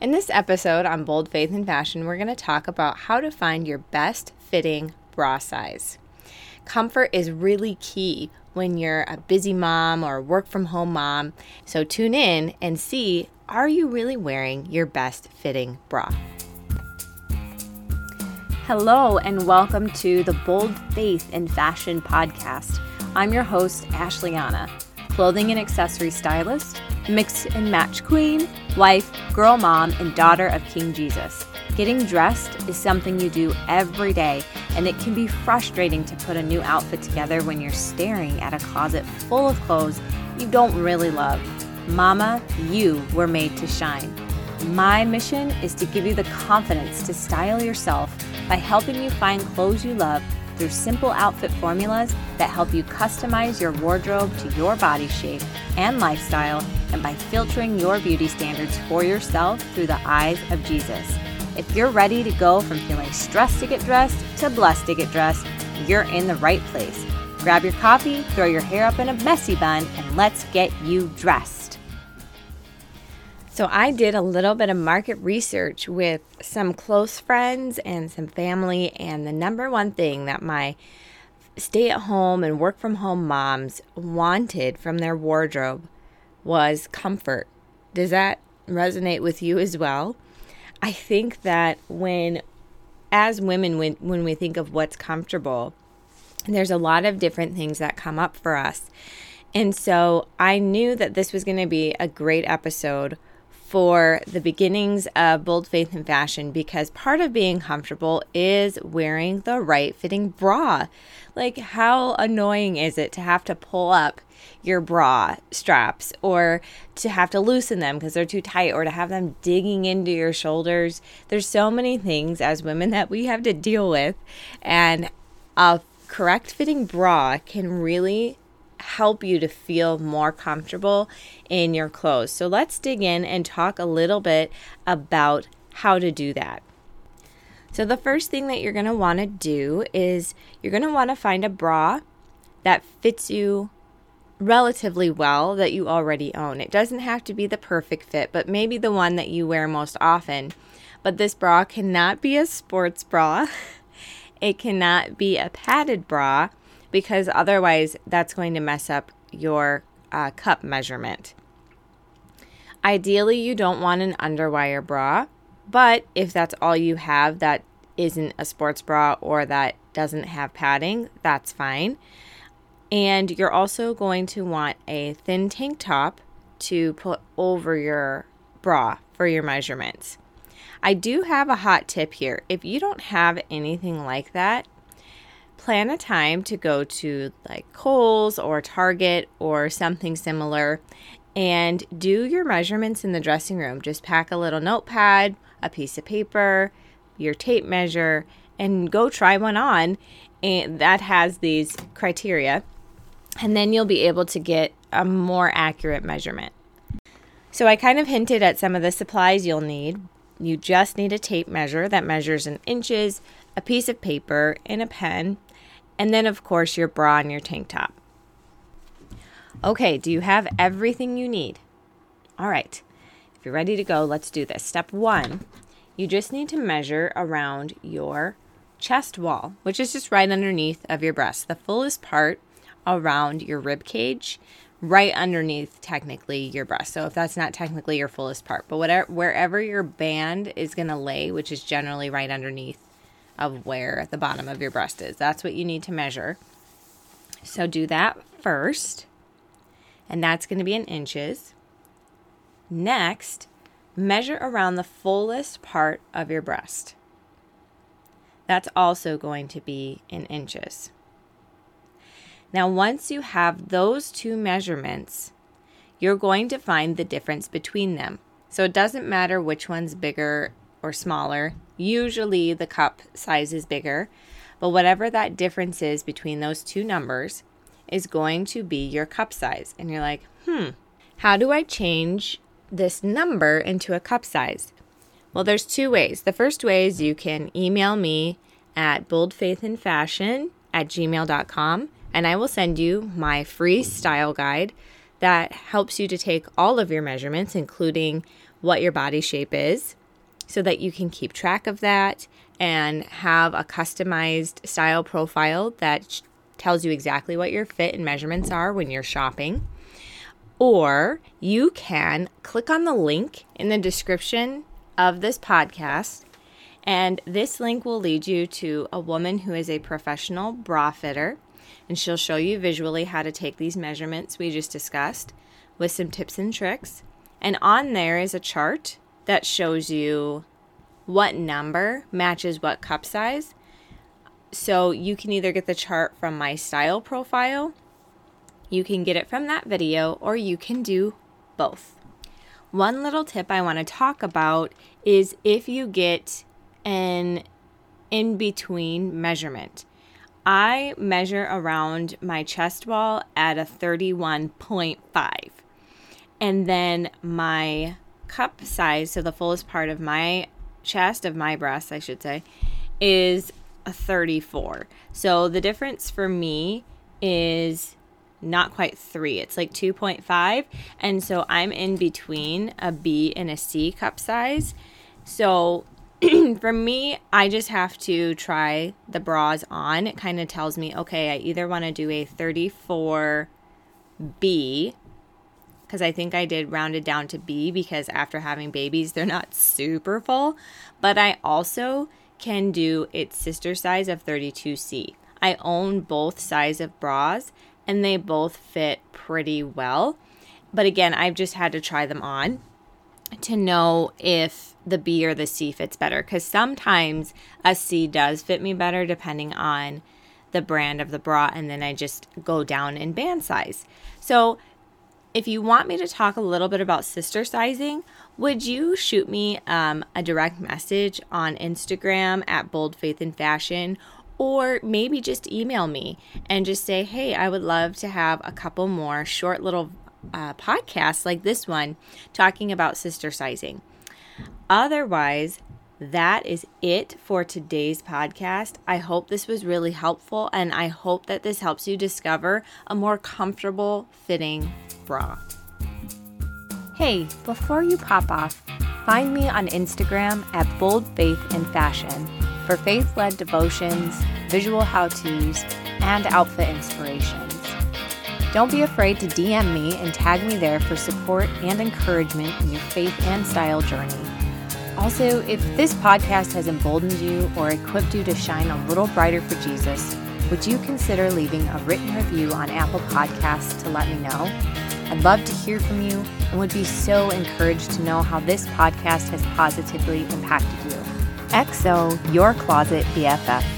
In this episode on Bold Faith and Fashion, we're going to talk about how to find your best fitting bra size. Comfort is really key when you're a busy mom or work from home mom. So tune in and see are you really wearing your best fitting bra? Hello, and welcome to the Bold Faith and Fashion podcast. I'm your host, Ashleana, clothing and accessory stylist mix and match queen, wife, girl mom, and daughter of King Jesus. Getting dressed is something you do every day, and it can be frustrating to put a new outfit together when you're staring at a closet full of clothes you don't really love. Mama, you were made to shine. My mission is to give you the confidence to style yourself by helping you find clothes you love through simple outfit formulas that help you customize your wardrobe to your body shape and lifestyle, and by filtering your beauty standards for yourself through the eyes of Jesus. If you're ready to go from feeling stressed to get dressed to blessed to get dressed, you're in the right place. Grab your coffee, throw your hair up in a messy bun, and let's get you dressed. So, I did a little bit of market research with some close friends and some family, and the number one thing that my stay at home and work from home moms wanted from their wardrobe was comfort. Does that resonate with you as well? I think that when, as women, when, when we think of what's comfortable, there's a lot of different things that come up for us. And so I knew that this was going to be a great episode for the beginnings of bold faith and fashion because part of being comfortable is wearing the right fitting bra. Like, how annoying is it to have to pull up your bra straps or to have to loosen them because they're too tight or to have them digging into your shoulders? There's so many things as women that we have to deal with, and a correct fitting bra can really help you to feel more comfortable in your clothes. So let's dig in and talk a little bit about how to do that. So, the first thing that you're going to want to do is you're going to want to find a bra that fits you relatively well that you already own. It doesn't have to be the perfect fit, but maybe the one that you wear most often. But this bra cannot be a sports bra. It cannot be a padded bra because otherwise that's going to mess up your uh, cup measurement. Ideally, you don't want an underwire bra, but if that's all you have that isn't a sports bra or that doesn't have padding, that's fine. And you're also going to want a thin tank top to put over your bra for your measurements. I do have a hot tip here. If you don't have anything like that, plan a time to go to like Kohl's or Target or something similar and do your measurements in the dressing room. Just pack a little notepad, a piece of paper, your tape measure, and go try one on. And that has these criteria. And then you'll be able to get a more accurate measurement. So I kind of hinted at some of the supplies you'll need. You just need a tape measure that measures in inches, a piece of paper, and a pen, and then, of course, your bra and your tank top. Okay, do you have everything you need? All right, if you're ready to go, let's do this. Step one you just need to measure around your chest wall, which is just right underneath of your breast, the fullest part around your rib cage, right underneath technically your breast. So if that's not technically your fullest part, but whatever wherever your band is going to lay, which is generally right underneath of where the bottom of your breast is. That's what you need to measure. So do that first, and that's going to be in inches. Next, measure around the fullest part of your breast. That's also going to be in inches. Now, once you have those two measurements, you're going to find the difference between them. So it doesn't matter which one's bigger or smaller. Usually the cup size is bigger, but whatever that difference is between those two numbers is going to be your cup size. And you're like, hmm, how do I change this number into a cup size? Well, there's two ways. The first way is you can email me at boldfaithandfashion at gmail.com and I will send you my free style guide that helps you to take all of your measurements, including what your body shape is so that you can keep track of that and have a customized style profile that tells you exactly what your fit and measurements are when you're shopping. Or you can click on the link in the description of this podcast, and this link will lead you to a woman who is a professional bra fitter, and she'll show you visually how to take these measurements we just discussed with some tips and tricks. And on there is a chart that shows you what number matches what cup size. So you can either get the chart from my style profile, you can get it from that video, or you can do both. One little tip I want to talk about is if you get an in between measurement. I measure around my chest wall at a 31.5. And then my cup size, so the fullest part of my chest, of my breast, I should say, is a 34. So the difference for me is not quite three, it's like 2.5. And so I'm in between a B and a C cup size. So for me, I just have to try the bras on. It kind of tells me, okay, I either want to do a 34B because I think I did rounded down to B because after having babies, they're not super full. But I also can do its sister size of 32C. I own both size of bras and they both fit pretty well. But again, I've just had to try them on to know if the B or the C fits better because sometimes a C does fit me better depending on the brand of the bra and then I just go down in band size. So if you want me to talk a little bit about sister sizing, would you shoot me um, a direct message on Instagram at Bold Faith and Fashion? Or maybe just email me and just say, hey, I would love to have a couple more short little uh, podcasts like this one talking about sister sizing. Otherwise, that is it for today's podcast. I hope this was really helpful and I hope that this helps you discover a more comfortable fitting bra. Hey, before you pop off, find me on Instagram at Bold Faith and Fashion for faith led devotions, visual how to's, and outfit inspirations. Don't be afraid to DM me and tag me there for support and encouragement in your faith and style journey. Also, if this podcast has emboldened you or equipped you to shine a little brighter for Jesus, would you consider leaving a written review on Apple Podcasts to let me know? I'd love to hear from you and would be so encouraged to know how this podcast has positively impacted you. XO, your closet BFF.